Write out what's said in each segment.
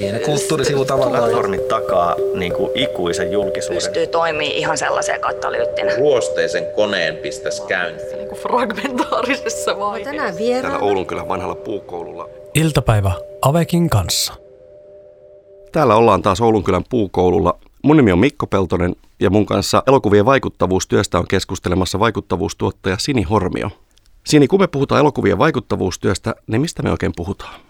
Siinä kulttuurisivut avataan. Platformin takaa niin kuin ikuisen julkisuuden. Pystyy toimii ihan sellaiseen katalyyttinä. Ruosteisen koneen pistäisi käyntiin. Niin kuin fragmentaarisessa vaiheessa. Tänään vieraana. Täällä Oulunkylän vanhalla puukoululla. Iltapäivä Avekin kanssa. Täällä ollaan taas Oulunkylän puukoululla. Mun nimi on Mikko Peltonen ja mun kanssa elokuvien vaikuttavuustyöstä on keskustelemassa vaikuttavuustuottaja Sini Hormio. Sini, kun me puhutaan elokuvien vaikuttavuustyöstä, niin mistä me oikein puhutaan?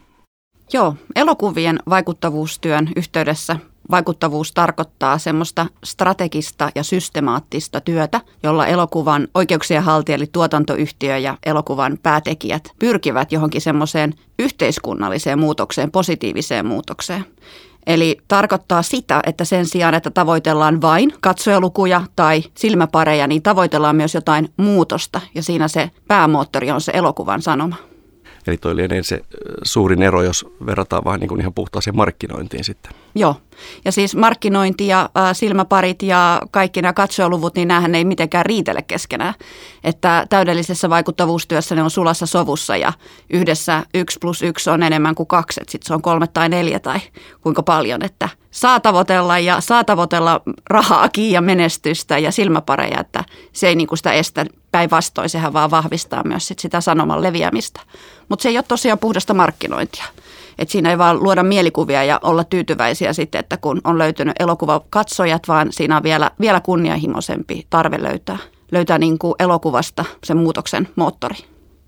Joo, elokuvien vaikuttavuustyön yhteydessä vaikuttavuus tarkoittaa semmoista strategista ja systemaattista työtä, jolla elokuvan oikeuksien haltija eli tuotantoyhtiö ja elokuvan päätekijät pyrkivät johonkin semmoiseen yhteiskunnalliseen muutokseen, positiiviseen muutokseen. Eli tarkoittaa sitä, että sen sijaan, että tavoitellaan vain katsojalukuja tai silmäpareja, niin tavoitellaan myös jotain muutosta ja siinä se päämoottori on se elokuvan sanoma. Eli toi lienee se suurin ero, jos verrataan vain niin kuin ihan puhtaaseen markkinointiin sitten. Joo. Ja siis markkinointi ja äh, silmäparit ja kaikki nämä katsojaluvut, niin näähän ei mitenkään riitele keskenään. Että täydellisessä vaikuttavuustyössä ne on sulassa sovussa ja yhdessä yksi plus yksi on enemmän kuin kaksi. Sitten se on kolme tai neljä tai kuinka paljon, että saa tavoitella ja saa tavoitella rahaakin ja menestystä ja silmäpareja, että se ei niin kuin sitä estä päinvastoin, sehän vaan vahvistaa myös sit sitä sanoman leviämistä. Mutta se ei ole tosiaan puhdasta markkinointia. Et siinä ei vaan luoda mielikuvia ja olla tyytyväisiä sitten, että kun on löytynyt elokuvakatsojat, vaan siinä on vielä, vielä kunnianhimoisempi tarve löytää, löytää niin kuin elokuvasta sen muutoksen moottori.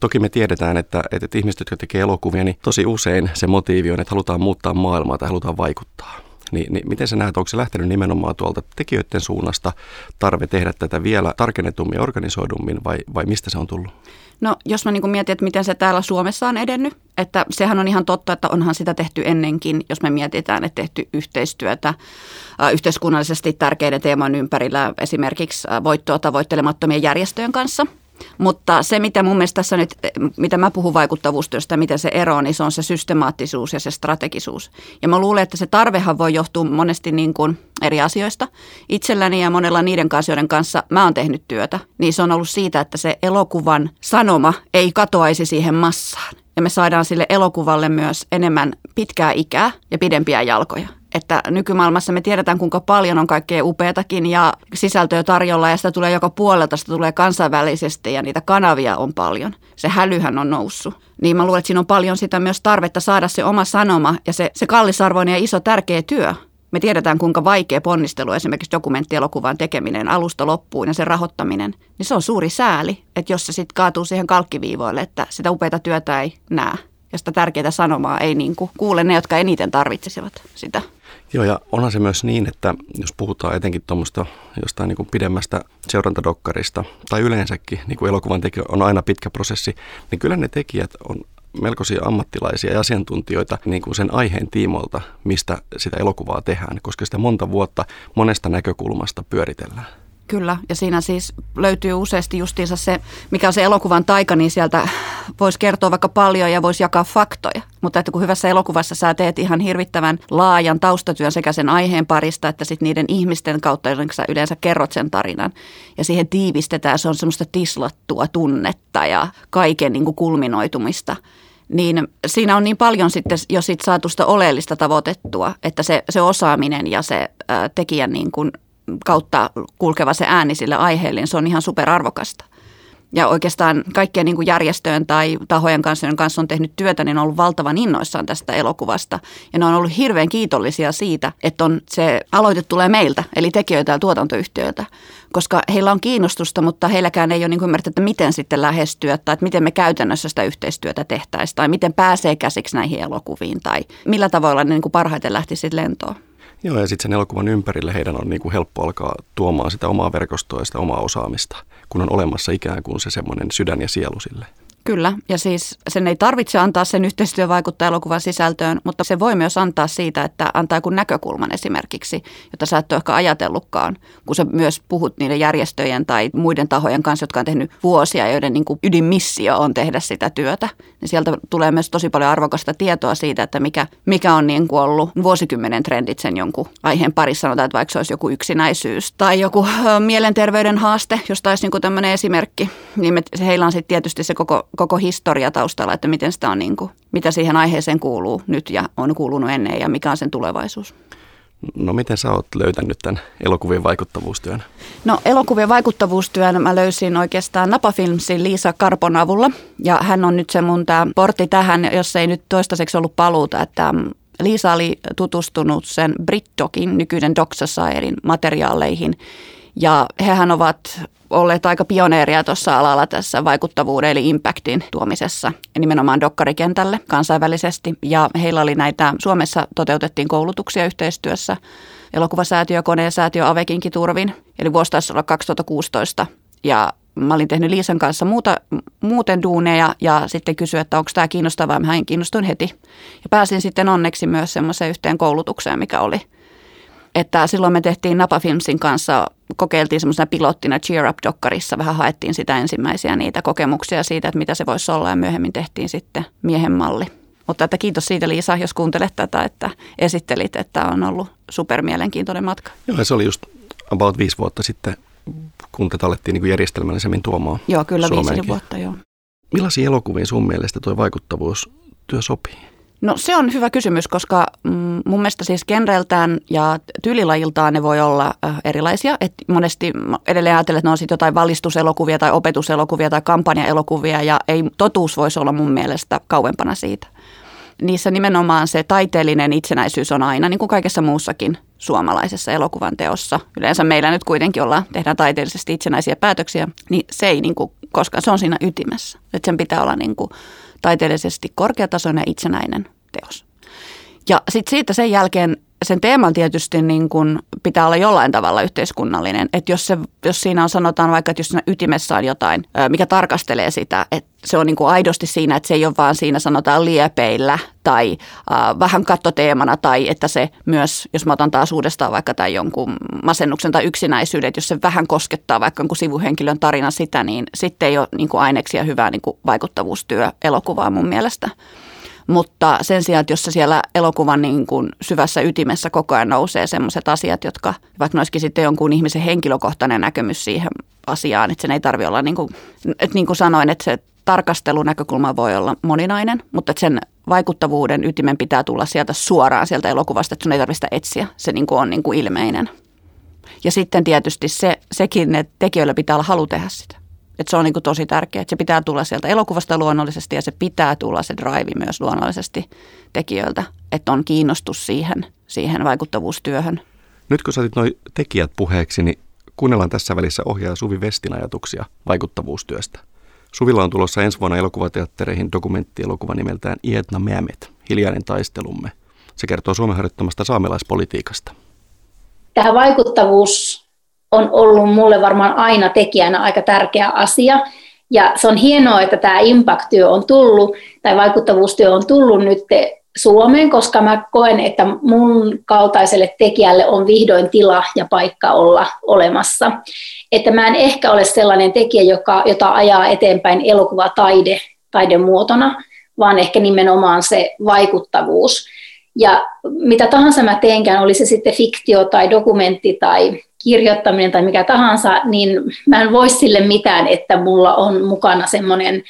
Toki me tiedetään, että, että ihmiset, jotka tekee elokuvia, niin tosi usein se motiivi on, että halutaan muuttaa maailmaa tai halutaan vaikuttaa. Niin, niin miten sä näet, onko se lähtenyt nimenomaan tuolta tekijöiden suunnasta tarve tehdä tätä vielä tarkennetummin ja organisoidummin vai, vai mistä se on tullut? No jos mä niin mietin, että miten se täällä Suomessa on edennyt, että sehän on ihan totta, että onhan sitä tehty ennenkin, jos me mietitään, että tehty yhteistyötä yhteiskunnallisesti tärkeiden teeman ympärillä, esimerkiksi voittoa tavoittelemattomien järjestöjen kanssa – mutta se, mitä mun mielestä tässä nyt, mitä mä puhun vaikuttavuustyöstä, miten se ero, niin se on se systemaattisuus ja se strategisuus. Ja mä luulen, että se tarvehan voi johtua monesti niin kuin eri asioista. Itselläni ja monella niiden kanssa, joiden kanssa mä oon tehnyt työtä, niin se on ollut siitä, että se elokuvan sanoma ei katoaisi siihen massaan. Ja me saadaan sille elokuvalle myös enemmän pitkää ikää ja pidempiä jalkoja että nykymaailmassa me tiedetään, kuinka paljon on kaikkea upeatakin ja sisältöä tarjolla ja sitä tulee joka puolelta, sitä tulee kansainvälisesti ja niitä kanavia on paljon. Se hälyhän on noussut. Niin mä luulen, että siinä on paljon sitä myös tarvetta saada se oma sanoma ja se, se kallisarvoinen ja iso tärkeä työ. Me tiedetään, kuinka vaikea ponnistelu esimerkiksi dokumenttielokuvan tekeminen alusta loppuun ja sen rahoittaminen, niin se on suuri sääli, että jos se sitten kaatuu siihen kalkkiviivoille, että sitä upeata työtä ei näe ja sitä tärkeää sanomaa ei niin kuule ne, jotka eniten tarvitsisivat sitä. Joo, ja onhan se myös niin, että jos puhutaan etenkin tuommoista jostain niin kuin pidemmästä seurantadokkarista tai yleensäkin, niin kuin elokuvan tekijä on aina pitkä prosessi, niin kyllä ne tekijät on melkoisia ammattilaisia ja asiantuntijoita niin kuin sen aiheen tiimoilta, mistä sitä elokuvaa tehdään, koska sitä monta vuotta monesta näkökulmasta pyöritellään. Kyllä, ja siinä siis löytyy useasti justiinsa se, mikä on se elokuvan taika, niin sieltä voisi kertoa vaikka paljon ja voisi jakaa faktoja. Mutta että kun hyvässä elokuvassa sä teet ihan hirvittävän laajan taustatyön sekä sen aiheen parista, että sitten niiden ihmisten kautta, joiden sä yleensä kerrot sen tarinan. Ja siihen tiivistetään, se on semmoista tislattua tunnetta ja kaiken niin kuin kulminoitumista niin siinä on niin paljon sitten jo sit saatu sitä oleellista tavoitettua, että se, se osaaminen ja se ää, tekijän niin kuin kautta kulkeva se ääni sille aiheelle, niin se on ihan superarvokasta. Ja oikeastaan kaikkien niin kuin järjestöjen tai tahojen kanssa, joiden kanssa on tehnyt työtä, niin on ollut valtavan innoissaan tästä elokuvasta. Ja ne on ollut hirveän kiitollisia siitä, että on, se aloite tulee meiltä, eli tekijöitä ja tuotantoyhtiöiltä. Koska heillä on kiinnostusta, mutta heilläkään ei ole niin ymmärretty, että miten sitten lähestyä tai että miten me käytännössä sitä yhteistyötä tehtäisiin tai miten pääsee käsiksi näihin elokuviin tai millä tavoilla ne niin kuin parhaiten lähtisi lentoon. Joo, ja sitten sen elokuvan ympärille heidän on niin kuin helppo alkaa tuomaan sitä omaa verkostoa ja sitä omaa osaamista, kun on olemassa ikään kuin se semmoinen sydän ja sielu sille. Kyllä, ja siis sen ei tarvitse antaa sen yhteistyö vaikuttaa elokuvan sisältöön, mutta se voi myös antaa siitä, että antaa joku näkökulman esimerkiksi, jota sä et ole ehkä ajatellutkaan, kun sä myös puhut niiden järjestöjen tai muiden tahojen kanssa, jotka on tehnyt vuosia, joiden niin kuin ydinmissio on tehdä sitä työtä. Niin sieltä tulee myös tosi paljon arvokasta tietoa siitä, että mikä, mikä on niin kuin ollut vuosikymmenen trendit sen jonkun aiheen parissa, sanotaan, että vaikka se olisi joku yksinäisyys tai joku mielenterveyden haaste, josta olisi niin tämmöinen esimerkki, niin me, heillä on sitten tietysti se koko koko historia taustalla, että miten sitä on niin kuin, mitä siihen aiheeseen kuuluu nyt ja on kuulunut ennen ja mikä on sen tulevaisuus. No miten sä oot löytänyt tämän elokuvien vaikuttavuustyön? No elokuvien vaikuttavuustyön mä löysin oikeastaan Napa Filmsin Liisa Karpon avulla. Ja hän on nyt se mun tämä portti tähän, jos ei nyt toistaiseksi ollut paluuta, että Liisa oli tutustunut sen Britdokin, nykyinen Doc Societyn materiaaleihin. Ja hehän ovat olleet aika pioneeria tuossa alalla tässä vaikuttavuuden eli impactin tuomisessa nimenomaan dokkarikentälle kansainvälisesti. Ja heillä oli näitä, Suomessa toteutettiin koulutuksia yhteistyössä elokuvasäätiö, koneen säätiö Avekinkin turvin. Eli vuosi olla 2016 ja mä olin tehnyt Liisan kanssa muuta, muuten duuneja ja sitten kysyin, että onko tämä kiinnostavaa. Mä kiinnostuin heti. Ja pääsin sitten onneksi myös semmoiseen yhteen koulutukseen, mikä oli. Että silloin me tehtiin Napa Filmsin kanssa, kokeiltiin semmoisena pilottina Cheer Up-dokkarissa. Vähän haettiin sitä ensimmäisiä niitä kokemuksia siitä, että mitä se voisi olla ja myöhemmin tehtiin sitten miehen malli. Mutta että kiitos siitä Liisa, jos kuuntelet tätä, että esittelit, että on ollut supermielenkiintoinen matka. Joo, se oli just about viisi vuotta sitten kun tätä alettiin niin järjestelmällisemmin tuomaan Joo, kyllä viisi vuotta, joo. Millaisiin elokuviin sun mielestä tuo vaikuttavuustyö sopii? No se on hyvä kysymys, koska mm, mun mielestä siis genreltään ja tyylilajiltaan ne voi olla äh, erilaisia. Et monesti edelleen ajattelen, että ne on sitten jotain valistuselokuvia tai opetuselokuvia tai kampanjaelokuvia ja ei totuus voisi olla mun mielestä kauempana siitä niissä nimenomaan se taiteellinen itsenäisyys on aina, niin kuin kaikessa muussakin suomalaisessa elokuvan teossa. Yleensä meillä nyt kuitenkin ollaan, tehdään taiteellisesti itsenäisiä päätöksiä, niin se ei niin kuin, koska se on siinä ytimessä. Että sen pitää olla niin kuin taiteellisesti korkeatasoinen ja itsenäinen teos. Ja sitten siitä sen jälkeen sen teeman tietysti niin kuin pitää olla jollain tavalla yhteiskunnallinen. Että jos, se, jos siinä on sanotaan vaikka, että jos siinä ytimessä on jotain, mikä tarkastelee sitä, että se on niin kuin aidosti siinä, että se ei ole vaan siinä sanotaan liepeillä tai äh, vähän kattoteemana tai että se myös, jos mä otan taas uudestaan vaikka tai jonkun masennuksen tai yksinäisyyden, että jos se vähän koskettaa vaikka jonkun sivuhenkilön tarina sitä, niin sitten ei ole niin kuin aineksia hyvää niin kuin vaikuttavuustyö elokuvaa mun mielestä. Mutta sen sijaan, että jos siellä elokuvan niin kuin syvässä ytimessä koko ajan nousee sellaiset asiat, jotka vaikka olisikin sitten jonkun ihmisen henkilökohtainen näkemys siihen asiaan, että sen ei tarvitse olla niin kuin, että niin kuin sanoin, että se tarkastelunäkökulma voi olla moninainen, mutta että sen vaikuttavuuden ytimen pitää tulla sieltä suoraan sieltä elokuvasta, että sun ei tarvitse etsiä. Se niin kuin on niin kuin ilmeinen. Ja sitten tietysti se, sekin, että tekijöillä pitää olla halu tehdä sitä. Että se on niin kuin tosi tärkeää, että se pitää tulla sieltä elokuvasta luonnollisesti ja se pitää tulla se drive myös luonnollisesti tekijöiltä, että on kiinnostus siihen, siihen vaikuttavuustyöhön. Nyt kun saatit noin tekijät puheeksi, niin kuunnellaan tässä välissä ohjaaja Suvi Vestin ajatuksia vaikuttavuustyöstä. Suvilla on tulossa ensi vuonna elokuvateattereihin dokumenttielokuva nimeltään Ietna Meamet, hiljainen taistelumme. Se kertoo Suomen harjoittamasta saamelaispolitiikasta. Tämä vaikuttavuus on ollut mulle varmaan aina tekijänä aika tärkeä asia. Ja se on hienoa, että tämä impact-työ on tullut, tai vaikuttavuustyö on tullut nyt Suomeen, koska mä koen, että mun kaltaiselle tekijälle on vihdoin tila ja paikka olla olemassa. Että mä en ehkä ole sellainen tekijä, joka, jota ajaa eteenpäin elokuvataide taidemuotona, vaan ehkä nimenomaan se vaikuttavuus. Ja mitä tahansa mä teenkään, oli se sitten fiktio tai dokumentti tai kirjoittaminen tai mikä tahansa, niin mä en voi sille mitään, että mulla on mukana semmoinen,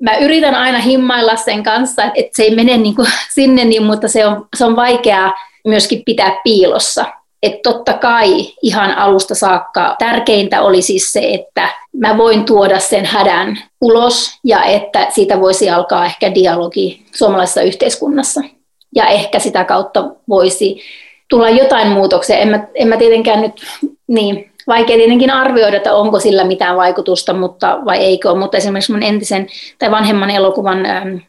mä yritän aina himmailla sen kanssa, että se ei mene niin kuin sinne, niin, mutta se on, se on vaikeaa myöskin pitää piilossa. Että totta kai ihan alusta saakka tärkeintä oli siis se, että mä voin tuoda sen hädän ulos ja että siitä voisi alkaa ehkä dialogi suomalaisessa yhteiskunnassa. Ja ehkä sitä kautta voisi tulla jotain muutoksia. En mä, en mä tietenkään nyt, niin, vaikea tietenkin arvioida, että onko sillä mitään vaikutusta, mutta vai eikö Mutta esimerkiksi mun entisen tai vanhemman elokuvan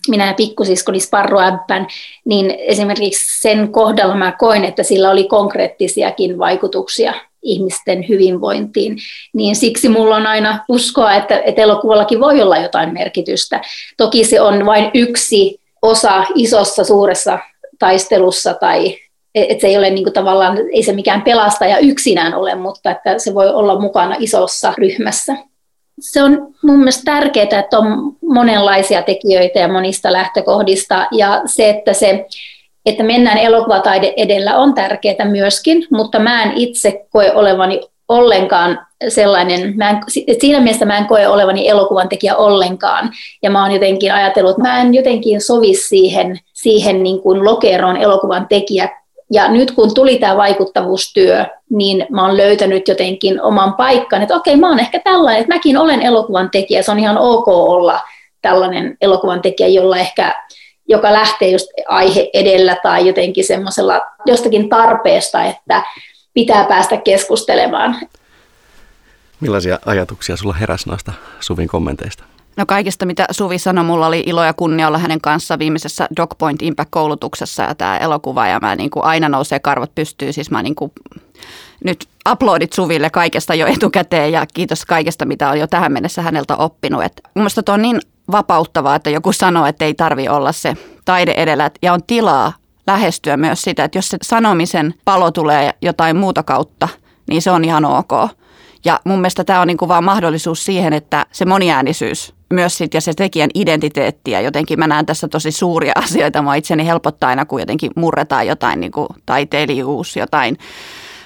Minä ja pikkusiskoni Sparro Äppän, niin esimerkiksi sen kohdalla mä koin, että sillä oli konkreettisiakin vaikutuksia ihmisten hyvinvointiin, niin siksi mulla on aina uskoa, että, että elokuvallakin voi olla jotain merkitystä. Toki se on vain yksi osa isossa suuressa taistelussa tai että se ei ole niin kuin tavallaan, ei se mikään pelastaja yksinään ole, mutta että se voi olla mukana isossa ryhmässä. Se on mun mielestä tärkeää, että on monenlaisia tekijöitä ja monista lähtökohdista ja se, että se että mennään elokuvataide edellä on tärkeää myöskin, mutta mä en itse koe olevani ollenkaan sellainen, mä en, siinä mielessä mä en koe olevani elokuvan tekijä ollenkaan. Ja mä oon jotenkin ajatellut, että mä en jotenkin sovi siihen, siihen niin kuin lokeroon elokuvan tekijä. Ja nyt kun tuli tämä vaikuttavuustyö, niin mä oon löytänyt jotenkin oman paikkan, että okei, mä oon ehkä tällainen, että mäkin olen elokuvan tekijä, se on ihan ok olla tällainen elokuvan tekijä, jolla ehkä joka lähtee just aihe edellä tai jotenkin semmoisella jostakin tarpeesta, että pitää päästä keskustelemaan. Millaisia ajatuksia sulla heräsi noista Suvin kommenteista? No kaikista, mitä Suvi sanoi, mulla oli ilo ja kunnia olla hänen kanssa viimeisessä DocPoint Impact-koulutuksessa ja tämä elokuva ja mä niin kuin aina nousee karvat pystyy, siis mä niin kuin nyt uploadit Suville kaikesta jo etukäteen ja kiitos kaikesta, mitä on jo tähän mennessä häneltä oppinut. Et mun mielestä on niin vapauttavaa, että joku sanoo, että ei tarvi olla se taide edellä ja on tilaa lähestyä myös sitä, että jos se sanomisen palo tulee jotain muuta kautta, niin se on ihan ok. Ja mun mielestä tämä on niin kuin vaan mahdollisuus siihen, että se moniäänisyys myös sit, ja se tekijän identiteetti ja jotenkin mä näen tässä tosi suuria asioita. Mä itseni helpottaa aina, kun jotenkin murretaan jotain niin kuin taiteilijuus, jotain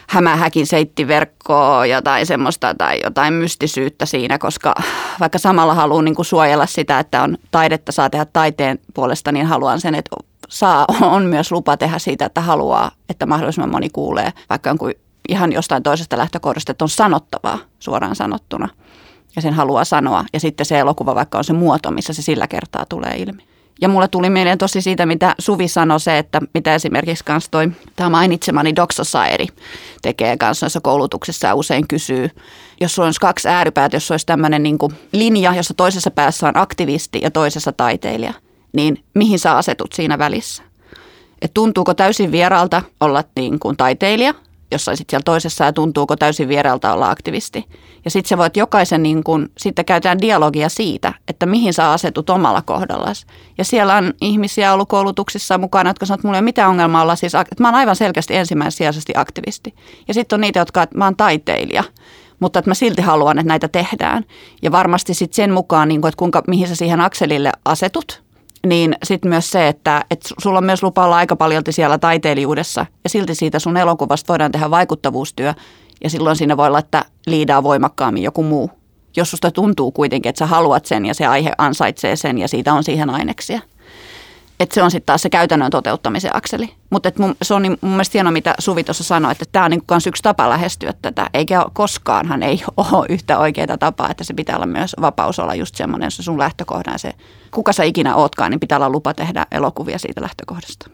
hämähäkin seittiverkkoa, jotain semmoista tai jotain mystisyyttä siinä, koska vaikka samalla haluan niin kuin suojella sitä, että on taidetta saa tehdä taiteen puolesta, niin haluan sen, että saa, on myös lupa tehdä siitä, että haluaa, että mahdollisimman moni kuulee, vaikka jonkun ihan jostain toisesta lähtökohdasta, että on sanottavaa suoraan sanottuna ja sen haluaa sanoa. Ja sitten se elokuva vaikka on se muoto, missä se sillä kertaa tulee ilmi. Ja mulle tuli mieleen tosi siitä, mitä Suvi sanoi se, että mitä esimerkiksi kans toi tämä mainitsemani Doc tekee kanssa noissa koulutuksissa ja usein kysyy, jos olisi kaksi ääripäät, jos olisi tämmöinen niin linja, jossa toisessa päässä on aktivisti ja toisessa taiteilija, niin mihin sä asetut siinä välissä? Et tuntuuko täysin vieraalta olla niin kuin taiteilija jossain sitten siellä toisessa ja tuntuuko täysin viereltä olla aktivisti. Ja sitten sä voit jokaisen, niin kun, sitten käytetään dialogia siitä, että mihin sä asetut omalla kohdallas. Ja siellä on ihmisiä ollut koulutuksissa mukana, jotka sanoo, että mulla ei ole mitään ongelmaa olla siis, että mä oon aivan selkeästi ensimmäisijaisesti aktivisti. Ja sitten on niitä, jotka, että mä oon taiteilija mutta että mä silti haluan, että näitä tehdään. Ja varmasti sitten sen mukaan, niin kun, että kuinka, mihin sä siihen akselille asetut, niin sitten myös se, että, että sulla on myös lupa olla aika paljon siellä taiteilijuudessa ja silti siitä sun elokuvasta voidaan tehdä vaikuttavuustyö ja silloin siinä voi olla, että liidaa voimakkaammin joku muu. Jos susta tuntuu kuitenkin, että sä haluat sen ja se aihe ansaitsee sen ja siitä on siihen aineksia. Että se on sitten taas se käytännön toteuttamisen akseli. Mutta se on niin, mun mielestä hienoa, mitä Suvi tuossa sanoi, että tämä on niin myös yksi tapa lähestyä tätä. Eikä koskaanhan ei ole yhtä oikeaa tapaa, että se pitää olla myös vapaus olla just semmoinen, se sun lähtökohdan se, kuka sä ikinä ootkaan, niin pitää olla lupa tehdä elokuvia siitä lähtökohdasta.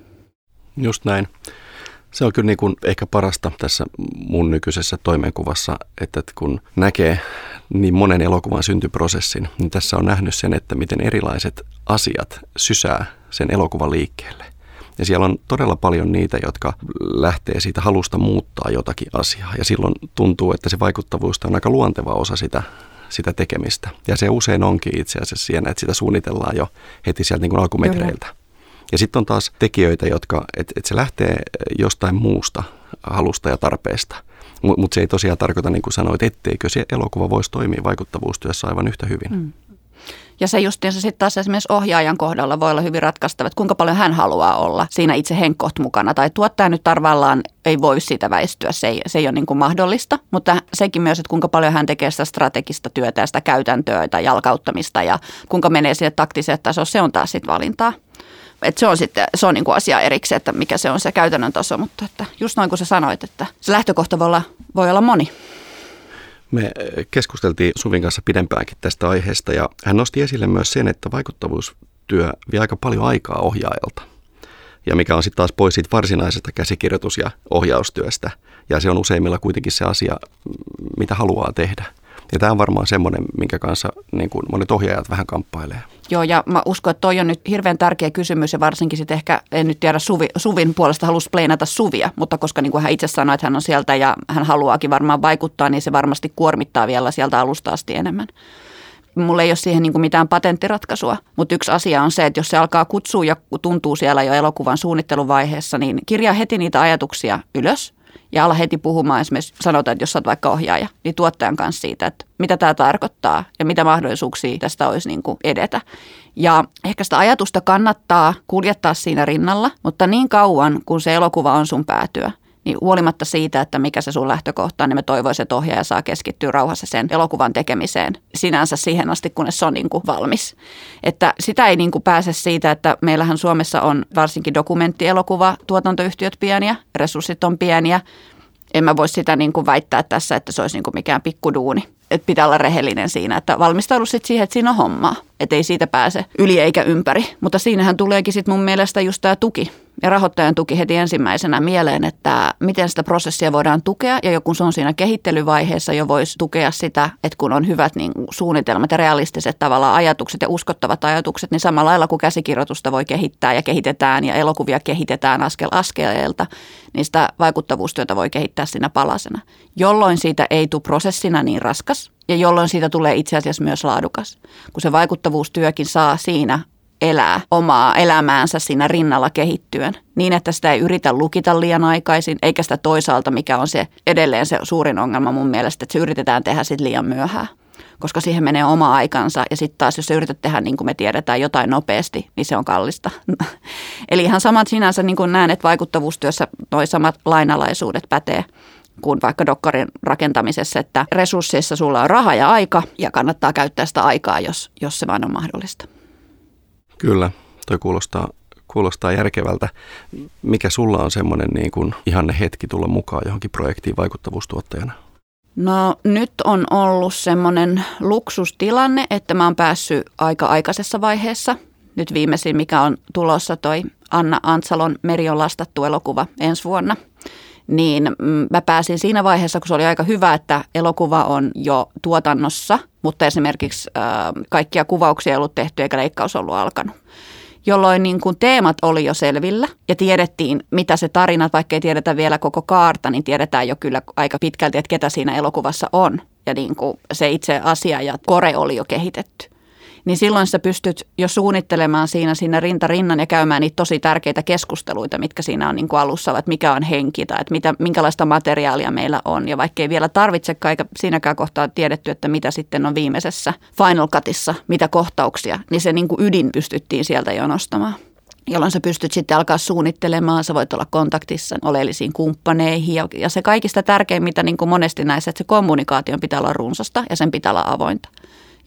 Just näin. Se on kyllä niin kuin ehkä parasta tässä mun nykyisessä toimenkuvassa, että kun näkee niin monen elokuvan syntyprosessin, niin tässä on nähnyt sen, että miten erilaiset asiat sysää sen elokuvan liikkeelle. Ja siellä on todella paljon niitä, jotka lähtee siitä halusta muuttaa jotakin asiaa. Ja silloin tuntuu, että se vaikuttavuus on aika luonteva osa sitä, sitä tekemistä. Ja se usein onkin itse asiassa siinä, että sitä suunnitellaan jo heti sieltä niin kuin alkumetreiltä. Kyllä. Ja sitten on taas tekijöitä, jotka, että et se lähtee jostain muusta halusta ja tarpeesta. Mutta mut se ei tosiaan tarkoita, niin kuin sanoit, etteikö se elokuva voisi toimia vaikuttavuustyössä aivan yhtä hyvin. Mm. Ja se justiinsa sitten taas esimerkiksi ohjaajan kohdalla voi olla hyvin ratkaistava, että kuinka paljon hän haluaa olla siinä itse henkkoht mukana. Tai tuottaja nyt tarvallaan ei voi siitä väistyä, se ei, se ei ole niin kuin mahdollista. Mutta sekin myös, että kuinka paljon hän tekee sitä strategista työtä ja sitä käytäntöä tai jalkauttamista ja kuinka menee sinne taktiseen tasoon, se on taas sitten valintaa. Et se on sitten se on niinku asia erikseen, että mikä se on se käytännön taso, mutta että just noin kuin sä sanoit, että se lähtökohta voi olla, voi olla moni. Me keskusteltiin Suvin kanssa pidempäänkin tästä aiheesta ja hän nosti esille myös sen, että vaikuttavuustyö vie aika paljon aikaa ohjaajalta. Ja mikä on sitten taas pois siitä varsinaisesta käsikirjoitus- ja ohjaustyöstä. Ja se on useimmilla kuitenkin se asia, mitä haluaa tehdä. Ja tämä on varmaan semmoinen, minkä kanssa niin kuin monet ohjaajat vähän kamppailee. Joo, ja mä uskon, että toi on nyt hirveän tärkeä kysymys, ja varsinkin sitten ehkä, en nyt tiedä Suvi, Suvin puolesta halus pleenata Suvia, mutta koska niin kuin hän itse sanoi, että hän on sieltä ja hän haluaakin varmaan vaikuttaa, niin se varmasti kuormittaa vielä sieltä alusta asti enemmän. Mulla ei ole siihen niin kuin mitään patenttiratkaisua, mutta yksi asia on se, että jos se alkaa kutsua ja tuntuu siellä jo elokuvan suunnitteluvaiheessa, niin kirjaa heti niitä ajatuksia ylös – ja ala heti puhumaan esimerkiksi, sanotaan, että jos olet vaikka ohjaaja, niin tuottajan kanssa siitä, että mitä tämä tarkoittaa ja mitä mahdollisuuksia tästä olisi niin kuin edetä. Ja ehkä sitä ajatusta kannattaa kuljettaa siinä rinnalla, mutta niin kauan kun se elokuva on sun päätyä, niin huolimatta siitä, että mikä se sun lähtökohta on, niin me toivoisin, että ohjaaja saa keskittyä rauhassa sen elokuvan tekemiseen sinänsä siihen asti, kunnes se on niin kuin valmis. Että sitä ei niin kuin pääse siitä, että meillähän Suomessa on varsinkin dokumenttielokuva, tuotantoyhtiöt pieniä, resurssit on pieniä. En mä voi sitä niin kuin väittää tässä, että se olisi niin kuin mikään pikkuduuni. Että pitää olla rehellinen siinä, että valmistaudu sitten siihen, että siinä on hommaa. Että ei siitä pääse yli eikä ympäri. Mutta siinähän tuleekin sitten mun mielestä just tämä tuki ja rahoittajan tuki heti ensimmäisenä mieleen, että miten sitä prosessia voidaan tukea ja joku se on siinä kehittelyvaiheessa jo voisi tukea sitä, että kun on hyvät niin suunnitelmat ja realistiset tavalla ajatukset ja uskottavat ajatukset, niin samalla lailla kuin käsikirjoitusta voi kehittää ja kehitetään ja elokuvia kehitetään askel askeleelta, niin sitä vaikuttavuustyötä voi kehittää siinä palasena, jolloin siitä ei tule prosessina niin raskas ja jolloin siitä tulee itse asiassa myös laadukas, kun se vaikuttavuustyökin saa siinä elää omaa elämäänsä siinä rinnalla kehittyen. Niin, että sitä ei yritä lukita liian aikaisin, eikä sitä toisaalta, mikä on se edelleen se suurin ongelma mun mielestä, että se yritetään tehdä sitten liian myöhään koska siihen menee oma aikansa. Ja sitten taas, jos sä yrität tehdä niin kuin me tiedetään jotain nopeasti, niin se on kallista. Eli ihan samat sinänsä niin kuin näen, että vaikuttavuustyössä noi samat lainalaisuudet pätee kuin vaikka dokkarin rakentamisessa, että resursseissa sulla on raha ja aika ja kannattaa käyttää sitä aikaa, jos, jos se vain on mahdollista. Kyllä, toi kuulostaa, kuulostaa järkevältä. Mikä sulla on semmoinen niin kuin ihanne hetki tulla mukaan johonkin projektiin vaikuttavuustuottajana? No nyt on ollut semmoinen luksustilanne, että mä oon päässyt aika aikaisessa vaiheessa. Nyt viimeisin, mikä on tulossa toi Anna Antsalon Meri on lastattu elokuva ensi vuonna. Niin mm, mä pääsin siinä vaiheessa, kun se oli aika hyvä, että elokuva on jo tuotannossa, mutta esimerkiksi äh, kaikkia kuvauksia ei ollut tehty eikä leikkaus ollut alkanut jolloin niin kuin teemat oli jo selvillä ja tiedettiin, mitä se tarina, vaikka ei tiedetä vielä koko kaarta, niin tiedetään jo kyllä aika pitkälti, että ketä siinä elokuvassa on. Ja niin kuin se itse asia ja kore oli jo kehitetty niin silloin sä pystyt jo suunnittelemaan siinä, siinä rinta rinnan ja käymään niitä tosi tärkeitä keskusteluita, mitkä siinä on niin kuin alussa, että mikä on henki tai että mitä, minkälaista materiaalia meillä on. Ja vaikka ei vielä tarvitsekaan eikä siinäkään kohtaa tiedetty, että mitä sitten on viimeisessä Final Cutissa, mitä kohtauksia, niin se niin kuin ydin pystyttiin sieltä jo nostamaan jolloin sä pystyt sitten alkaa suunnittelemaan, sä voit olla kontaktissa oleellisiin kumppaneihin ja, ja se kaikista tärkein, mitä niin kuin monesti näissä, että se kommunikaatio pitää olla runsasta ja sen pitää olla avointa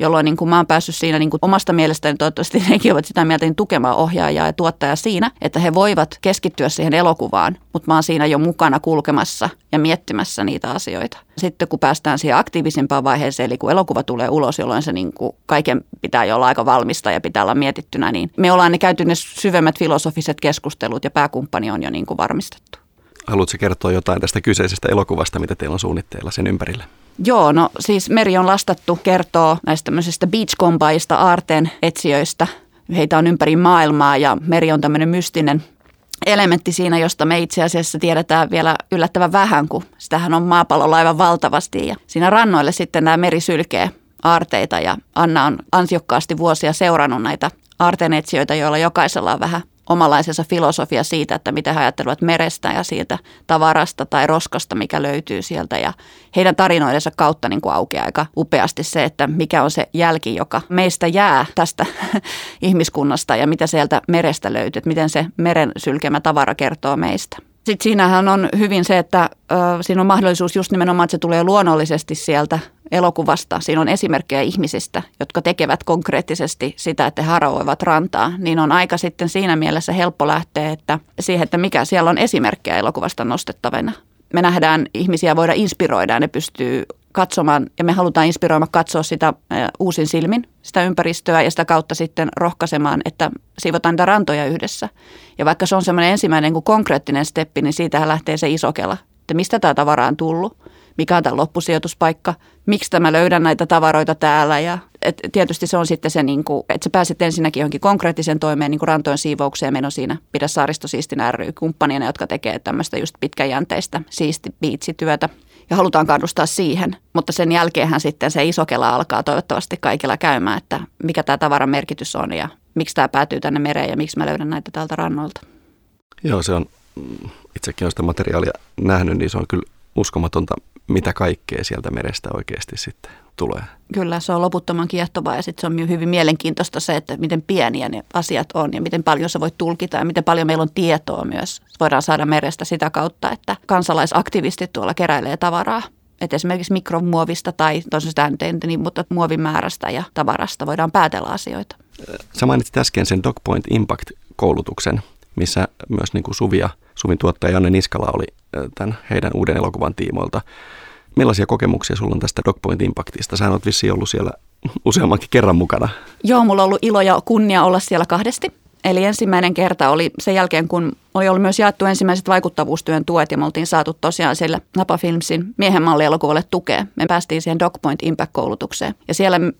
jolloin niin kuin mä oon päässyt siinä niin kuin omasta mielestäni, toivottavasti nekin ovat sitä mieltä, niin tukemaan ohjaajaa ja tuottajaa siinä, että he voivat keskittyä siihen elokuvaan, mutta mä oon siinä jo mukana kulkemassa ja miettimässä niitä asioita. Sitten kun päästään siihen aktiivisempaan vaiheeseen, eli kun elokuva tulee ulos, jolloin se niin kuin kaiken pitää jo olla aika valmista ja pitää olla mietittynä, niin me ollaan ne käyty ne syvemmät filosofiset keskustelut ja pääkumppani on jo niin kuin varmistettu. Haluatko kertoa jotain tästä kyseisestä elokuvasta, mitä teillä on suunnitteilla sen ympärille? Joo, no siis Meri on lastattu kertoo näistä tämmöisistä beachcompaista aarteen etsijöistä. Heitä on ympäri maailmaa ja Meri on tämmöinen mystinen elementti siinä, josta me itse asiassa tiedetään vielä yllättävän vähän, kun sitähän on maapallolla aivan valtavasti. Ja siinä rannoille sitten nämä meri sylkee aarteita ja Anna on ansiokkaasti vuosia seurannut näitä aarteenetsijöitä, joilla jokaisella on vähän omalaisensa filosofia siitä, että mitä he ajattelevat merestä ja siitä tavarasta tai roskasta, mikä löytyy sieltä. Ja heidän tarinoidensa kautta niin kuin aukeaa aika upeasti se, että mikä on se jälki, joka meistä jää tästä ihmiskunnasta ja mitä sieltä merestä löytyy, että miten se meren sylkemä tavara kertoo meistä. Sitten siinähän on hyvin se, että ö, siinä on mahdollisuus just nimenomaan, että se tulee luonnollisesti sieltä elokuvasta. Siinä on esimerkkejä ihmisistä, jotka tekevät konkreettisesti sitä, että he haravoivat rantaa. Niin on aika sitten siinä mielessä helppo lähteä että siihen, että mikä siellä on esimerkkejä elokuvasta nostettavana. Me nähdään ihmisiä voida inspiroida, ne pystyy katsomaan ja me halutaan inspiroimaan katsoa sitä uusin silmin, sitä ympäristöä ja sitä kautta sitten rohkaisemaan, että siivotaan niitä rantoja yhdessä. Ja vaikka se on semmoinen ensimmäinen kuin konkreettinen steppi, niin siitähän lähtee se iso kela, että mistä tämä tavara on tullut, mikä on tämä loppusijoituspaikka, miksi mä löydän näitä tavaroita täällä. Ja et tietysti se on sitten se, niin kuin, että sä pääset ensinnäkin johonkin konkreettisen toimeen niin kuin rantojen siivoukseen. Meillä on siinä Pidä saaristo siistinä ry kumppanina, jotka tekee tämmöistä just pitkäjänteistä siisti biitsityötä ja halutaan kannustaa siihen. Mutta sen jälkeenhän sitten se iso kela alkaa toivottavasti kaikilla käymään, että mikä tämä tavaran merkitys on ja miksi tämä päätyy tänne mereen ja miksi mä löydän näitä täältä rannoilta. Joo, se on, itsekin on sitä materiaalia nähnyt, niin se on kyllä uskomatonta, mitä kaikkea sieltä merestä oikeasti sitten tulee. Kyllä, se on loputtoman kiehtovaa ja sitten se on hyvin mielenkiintoista se, että miten pieniä ne asiat on ja miten paljon se voi tulkita ja miten paljon meillä on tietoa myös. Voidaan saada merestä sitä kautta, että kansalaisaktivistit tuolla keräilee tavaraa. Että esimerkiksi mikromuovista tai tosiaan sitä niin, mutta muovin määrästä ja tavarasta voidaan päätellä asioita. Sä mainitsit äsken sen DocPoint Impact-koulutuksen, missä myös niin kuin Suvi ja Suvin tuottaja Janne Niskala oli tämän heidän uuden elokuvan tiimoilta. Millaisia kokemuksia sulla on tästä DocPoint Impactista? Sä oot vissiin ollut siellä useammankin kerran mukana. Joo, mulla on ollut ilo ja kunnia olla siellä kahdesti. Eli ensimmäinen kerta oli sen jälkeen, kun oli ollut myös jaettu ensimmäiset vaikuttavuustyön tuet ja me oltiin saatu tosiaan siellä Napa Filmsin miehen mallielokuvalle tukea. Me päästiin siihen DocPoint Impact-koulutukseen. Ja siellä mm,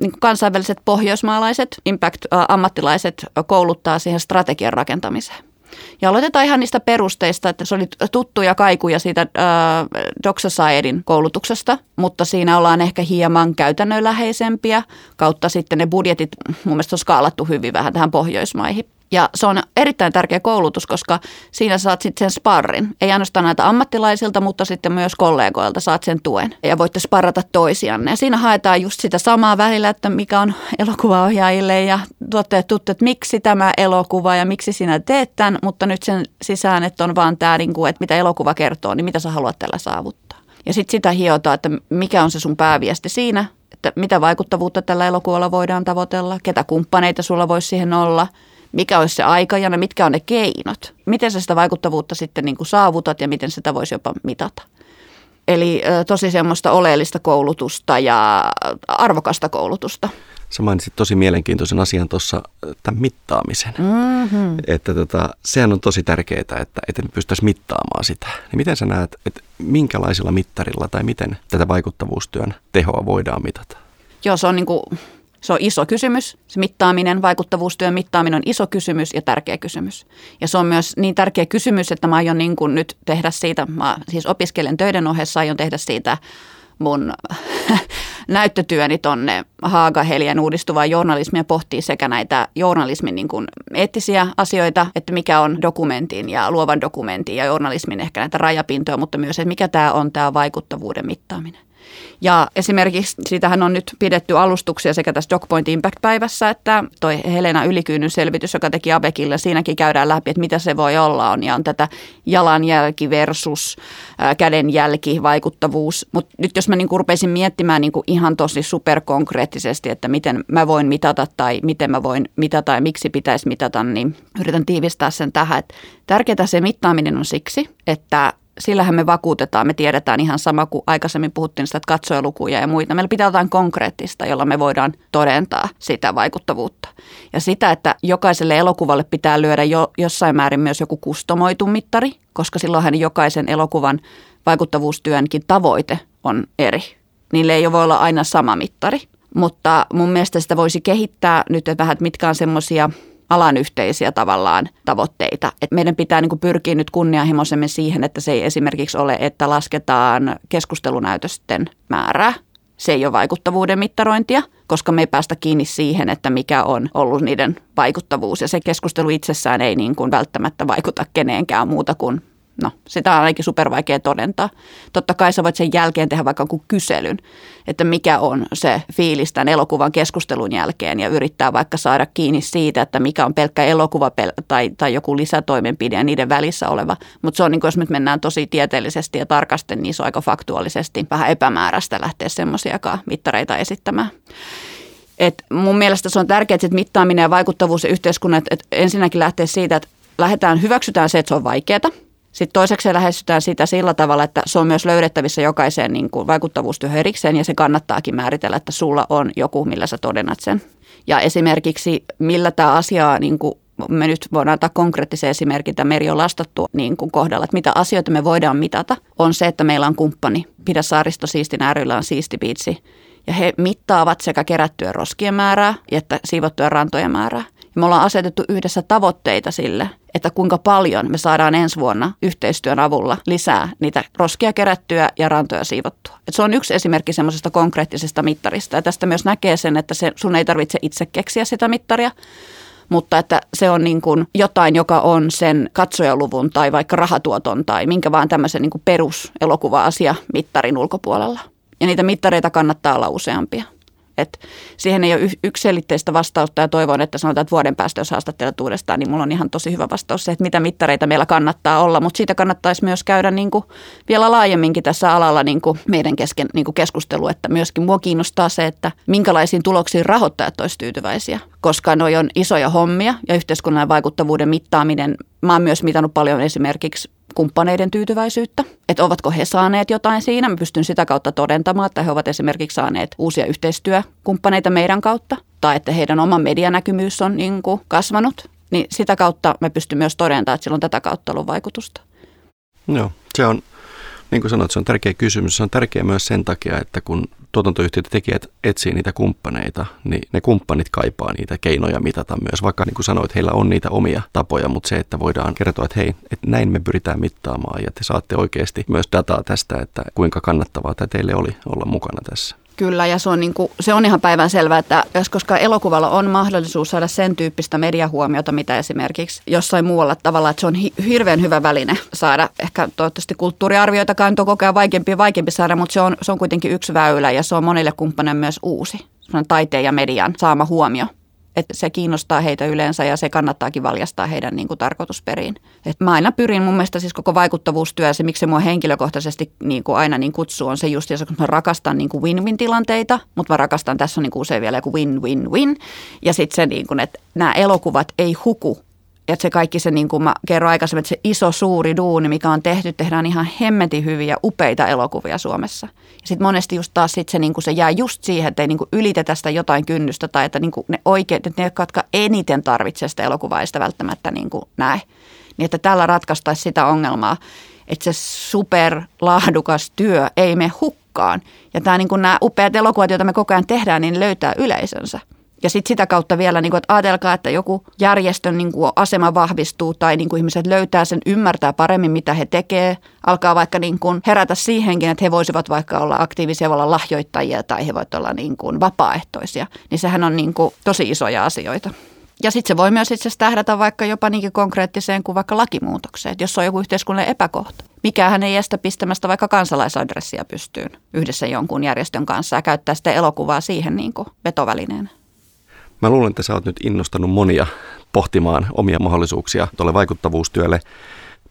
niin kansainväliset pohjoismaalaiset Impact-ammattilaiset kouluttaa siihen strategian rakentamiseen. Ja aloitetaan ihan niistä perusteista, että se oli tuttuja kaikuja siitä äh, Doc koulutuksesta, mutta siinä ollaan ehkä hieman käytännönläheisempiä kautta sitten ne budjetit mun mielestä on skaalattu hyvin vähän tähän Pohjoismaihin. Ja se on erittäin tärkeä koulutus, koska siinä saat sitten sen sparrin. Ei ainoastaan näitä ammattilaisilta, mutta sitten myös kollegoilta saat sen tuen. Ja voitte sparrata toisianne. Ja siinä haetaan just sitä samaa välillä, että mikä on elokuvaohjaajille ja tuotteet tuttu, että miksi tämä elokuva ja miksi sinä teet tämän. Mutta nyt sen sisään, että on vaan tämä, niin kuin, että mitä elokuva kertoo, niin mitä sä haluat tällä saavuttaa. Ja sitten sitä hiotaan, että mikä on se sun pääviesti siinä, että mitä vaikuttavuutta tällä elokuvalla voidaan tavoitella, ketä kumppaneita sulla voisi siihen olla – mikä olisi se aikajana, mitkä on ne keinot, miten sä sitä vaikuttavuutta sitten niin kuin saavutat ja miten sitä voisi jopa mitata. Eli tosi semmoista oleellista koulutusta ja arvokasta koulutusta. Sä mainitsit tosi mielenkiintoisen asian tuossa, tämän mittaamisen. Mm-hmm. Että tota, sehän on tosi tärkeää, että, että me pystyttäisiin mittaamaan sitä. Niin miten sä näet, että minkälaisilla mittarilla tai miten tätä vaikuttavuustyön tehoa voidaan mitata? Joo, se on niin kuin se on iso kysymys. Se mittaaminen, vaikuttavuustyön mittaaminen on iso kysymys ja tärkeä kysymys. Ja se on myös niin tärkeä kysymys, että mä aion niin kuin nyt tehdä siitä, mä siis opiskelen töiden ohessa, aion tehdä siitä mun näyttötyöni tonne Haaga Helien uudistuvaa journalismia pohtii sekä näitä journalismin niin kuin eettisiä asioita, että mikä on dokumentin ja luovan dokumentin ja journalismin ehkä näitä rajapintoja, mutta myös, että mikä tämä on tämä vaikuttavuuden mittaaminen. Ja esimerkiksi siitähän on nyt pidetty alustuksia sekä tässä DocPoint Impact-päivässä, että toi Helena Ylikyynyn selvitys, joka teki Abekille, siinäkin käydään läpi, että mitä se voi olla on. Ja on tätä jalanjälki versus kädenjälki, vaikuttavuus. Mutta nyt jos mä niinku rupesin miettimään niinku ihan tosi superkonkreettisesti, että miten mä voin mitata tai miten mä voin mitata ja miksi pitäisi mitata, niin yritän tiivistää sen tähän. Että tärkeää se mittaaminen on siksi, että sillähän me vakuutetaan, me tiedetään ihan sama kuin aikaisemmin puhuttiin sitä katsojalukuja ja muita. Meillä pitää jotain konkreettista, jolla me voidaan todentaa sitä vaikuttavuutta. Ja sitä, että jokaiselle elokuvalle pitää lyödä jo, jossain määrin myös joku kustomoitu mittari, koska silloinhan jokaisen elokuvan vaikuttavuustyönkin tavoite on eri. Niille ei voi olla aina sama mittari. Mutta mun mielestä sitä voisi kehittää nyt, että vähän, mitkä on semmoisia alan yhteisiä tavallaan tavoitteita. Et meidän pitää niin pyrkiä nyt kunnianhimoisemmin siihen, että se ei esimerkiksi ole, että lasketaan keskustelunäytösten määrää. Se ei ole vaikuttavuuden mittarointia, koska me ei päästä kiinni siihen, että mikä on ollut niiden vaikuttavuus. Ja se keskustelu itsessään ei niin kuin välttämättä vaikuta keneenkään muuta kuin No, sitä on ainakin supervaikea todentaa. Totta kai sä voit sen jälkeen tehdä vaikka kuin kyselyn, että mikä on se fiilis tämän elokuvan keskustelun jälkeen ja yrittää vaikka saada kiinni siitä, että mikä on pelkkä elokuva tai, tai joku lisätoimenpide ja niiden välissä oleva. Mutta se on niin kuin, jos nyt mennään tosi tieteellisesti ja tarkasti, niin se on aika faktuaalisesti vähän epämääräistä lähteä semmoisiakaan mittareita esittämään. Et mun mielestä se on tärkeää, että mittaaminen ja vaikuttavuus ja yhteiskunnat, että ensinnäkin lähtee siitä, että lähdetään, hyväksytään se, että se on vaikeaa sitten toiseksi lähestytään sitä sillä tavalla, että se on myös löydettävissä jokaiseen niin kuin vaikuttavuustyöhön erikseen ja se kannattaakin määritellä, että sulla on joku, millä sä todennat sen. Ja esimerkiksi millä tämä asia, niin kuin me nyt voidaan antaa konkreettisen esimerkin, että Meri on lastattu niin kuin kohdalla, että mitä asioita me voidaan mitata, on se, että meillä on kumppani. Pidä saaristo siistin äärillä on siisti biitsi. Ja he mittaavat sekä kerättyä roskien määrää että siivottuja rantojen määrää. Ja me ollaan asetettu yhdessä tavoitteita sille, että kuinka paljon me saadaan ensi vuonna yhteistyön avulla lisää niitä roskia kerättyä ja rantoja siivottua. Et se on yksi esimerkki semmoisesta konkreettisesta mittarista. Ja tästä myös näkee sen, että se, sun ei tarvitse itse keksiä sitä mittaria, mutta että se on niin kuin jotain, joka on sen katsojaluvun tai vaikka rahatuoton tai minkä vaan tämmöisen niin kuin peruselokuva-asia mittarin ulkopuolella. Ja niitä mittareita kannattaa olla useampia. Et siihen ei ole yksilitteistä vastausta ja toivon, että sanotaan, että vuoden päästä, jos haastattelet uudestaan, niin mulla on ihan tosi hyvä vastaus se, että mitä mittareita meillä kannattaa olla. Mutta siitä kannattaisi myös käydä niin kuin vielä laajemminkin tässä alalla niin kuin meidän kesken niin kuin keskustelu, että myöskin mua kiinnostaa se, että minkälaisiin tuloksiin rahoittajat olisivat tyytyväisiä, koska noi on isoja hommia ja yhteiskunnan vaikuttavuuden mittaaminen. Mä oon myös mitannut paljon esimerkiksi kumppaneiden tyytyväisyyttä, että ovatko he saaneet jotain siinä. Mä pystyn sitä kautta todentamaan, että he ovat esimerkiksi saaneet uusia yhteistyökumppaneita meidän kautta tai että heidän oma medianäkymyys on niin kuin kasvanut. Niin sitä kautta me pystyn myös todentamaan, että sillä on tätä kautta ollut vaikutusta. Joo, se on, niin kuin sanoit, se on tärkeä kysymys. Se on tärkeä myös sen takia, että kun tuotantoyhtiöt ja tekijät etsii niitä kumppaneita, niin ne kumppanit kaipaa niitä keinoja mitata myös. Vaikka niin kuin sanoit, heillä on niitä omia tapoja, mutta se, että voidaan kertoa, että hei, että näin me pyritään mittaamaan ja te saatte oikeasti myös dataa tästä, että kuinka kannattavaa tämä teille oli olla mukana tässä. Kyllä, ja se on, niin kuin, se on ihan päivän selvää, että jos koska elokuvalla on mahdollisuus saada sen tyyppistä mediahuomiota, mitä esimerkiksi jossain muualla tavalla, että se on hi- hirveän hyvä väline saada, ehkä toivottavasti kulttuuriarvioitakaan on koko ajan vaikeampi ja vaikeampi saada, mutta se on, se on kuitenkin yksi väylä ja se on monille kumppaneille myös uusi, taiteen ja median saama huomio että se kiinnostaa heitä yleensä ja se kannattaakin valjastaa heidän niin kuin tarkoitusperiin. Et mä aina pyrin, mun mielestä siis koko vaikuttavuustyö, se miksi se mua henkilökohtaisesti niin kuin aina niin kutsuu, on se just, kun mä rakastan niin kuin win-win-tilanteita, mutta mä rakastan, tässä on niin kuin usein vielä joku win-win-win. Ja sitten se, niin kuin, että nämä elokuvat ei huku että se kaikki se, niin kuin mä kerroin aikaisemmin, että se iso suuri duuni, mikä on tehty, tehdään ihan hemmetin hyviä, upeita elokuvia Suomessa. Ja sitten monesti just taas sit se, niin kuin se jää just siihen, että ei niin kuin ylitetä sitä jotain kynnystä tai että niin kuin ne oikeat, että ne, jotka eniten tarvitsee sitä elokuvaa, ei sitä välttämättä niin kuin näe. Niin että tällä ratkaistaisi sitä ongelmaa, että se superlahdukas työ ei me hukkaan. Ja tämä niin kuin nämä upeat elokuvat, joita me koko ajan tehdään, niin löytää yleisönsä. Ja sitten sitä kautta vielä, niin kuin, että ajatelkaa, että joku järjestön niin kuin, asema vahvistuu tai niin kuin ihmiset löytää sen, ymmärtää paremmin, mitä he tekee. Alkaa vaikka niin kuin, herätä siihenkin, että he voisivat vaikka olla aktiivisia, voi olla lahjoittajia tai he voivat olla niin kuin, vapaaehtoisia. Niin sehän on niin kuin, tosi isoja asioita. Ja sitten se voi myös itse asiassa tähdätä vaikka jopa niinkin konkreettiseen kuin vaikka lakimuutokseen, jos on joku yhteiskunnallinen epäkohta. Mikähän ei estä pistämästä vaikka kansalaisadressia pystyyn yhdessä jonkun järjestön kanssa ja käyttää sitä elokuvaa siihen niin kuin vetovälineenä. Mä luulen, että sä oot nyt innostanut monia pohtimaan omia mahdollisuuksia tuolle vaikuttavuustyölle.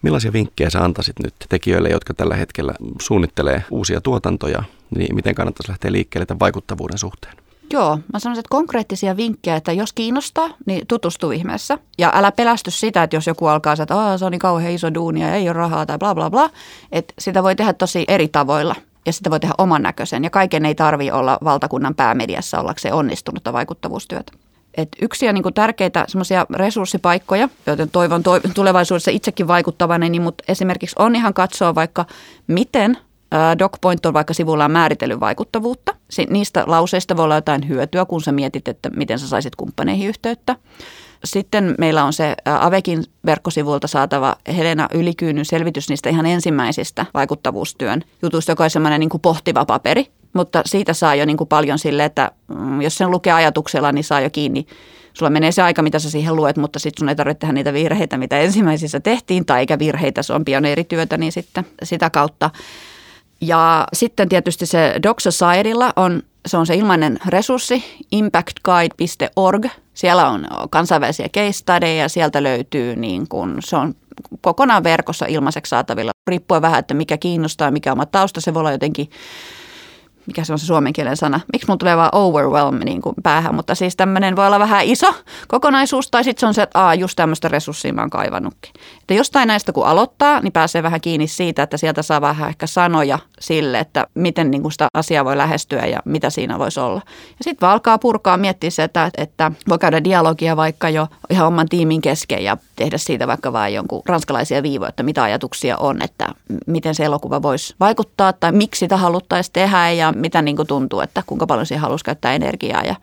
Millaisia vinkkejä sä antaisit nyt tekijöille, jotka tällä hetkellä suunnittelee uusia tuotantoja, niin miten kannattaisi lähteä liikkeelle tämän vaikuttavuuden suhteen? Joo, mä sanoisin, että konkreettisia vinkkejä, että jos kiinnostaa, niin tutustu ihmeessä. Ja älä pelästy sitä, että jos joku alkaa että se on niin kauhean iso duunia ja ei ole rahaa tai bla bla bla. Että sitä voi tehdä tosi eri tavoilla ja sitä voi tehdä oman näköisen. Ja kaiken ei tarvi olla valtakunnan päämediassa ollakseen onnistunutta vaikuttavuustyötä. Et yksi ja niin tärkeitä semmoisia resurssipaikkoja, joten toivon tulevaisuudessa itsekin vaikuttavani, niin mutta esimerkiksi on ihan katsoa vaikka, miten DocPoint on vaikka sivullaan määritellyt vaikuttavuutta. Niistä lauseista voi olla jotain hyötyä, kun sä mietit, että miten sä saisit kumppaneihin yhteyttä. Sitten meillä on se Avekin verkkosivuilta saatava Helena Ylikyynyn selvitys niistä ihan ensimmäisistä vaikuttavuustyön jutuista, joka on semmoinen niin pohtiva paperi. Mutta siitä saa jo niin kuin paljon sille, että mm, jos sen lukee ajatuksella, niin saa jo kiinni. Sulla menee se aika, mitä sä siihen luet, mutta sitten sun ei tarvitse tehdä niitä virheitä, mitä ensimmäisissä tehtiin, tai eikä virheitä, se on pioneerityötä, niin sitten sitä kautta. Ja sitten tietysti se Doc Societylla on se on se ilmainen resurssi, impactguide.org. Siellä on kansainvälisiä case studyja, sieltä löytyy niin kuin, se on kokonaan verkossa ilmaiseksi saatavilla. Riippuen vähän, että mikä kiinnostaa, mikä on oma tausta, se voi olla jotenkin mikä se on se suomen kielen sana, miksi mulla tulee vaan overwhelm niin kuin päähän, mutta siis tämmöinen voi olla vähän iso kokonaisuus, tai sitten se on se, että aa, just tämmöistä resurssia mä oon kaivannutkin. Että jostain näistä kun aloittaa, niin pääsee vähän kiinni siitä, että sieltä saa vähän ehkä sanoja sille, että miten niin kuin sitä asiaa voi lähestyä ja mitä siinä voisi olla. Ja sitten vaan alkaa purkaa, miettiä se, että, että voi käydä dialogia vaikka jo ihan oman tiimin kesken ja tehdä siitä vaikka vain jonkun ranskalaisia viivoja, että mitä ajatuksia on, että miten se elokuva voisi vaikuttaa tai miksi sitä haluttaisiin tehdä ja mitä niin kuin tuntuu, että kuinka paljon siihen haluaisi käyttää energiaa ja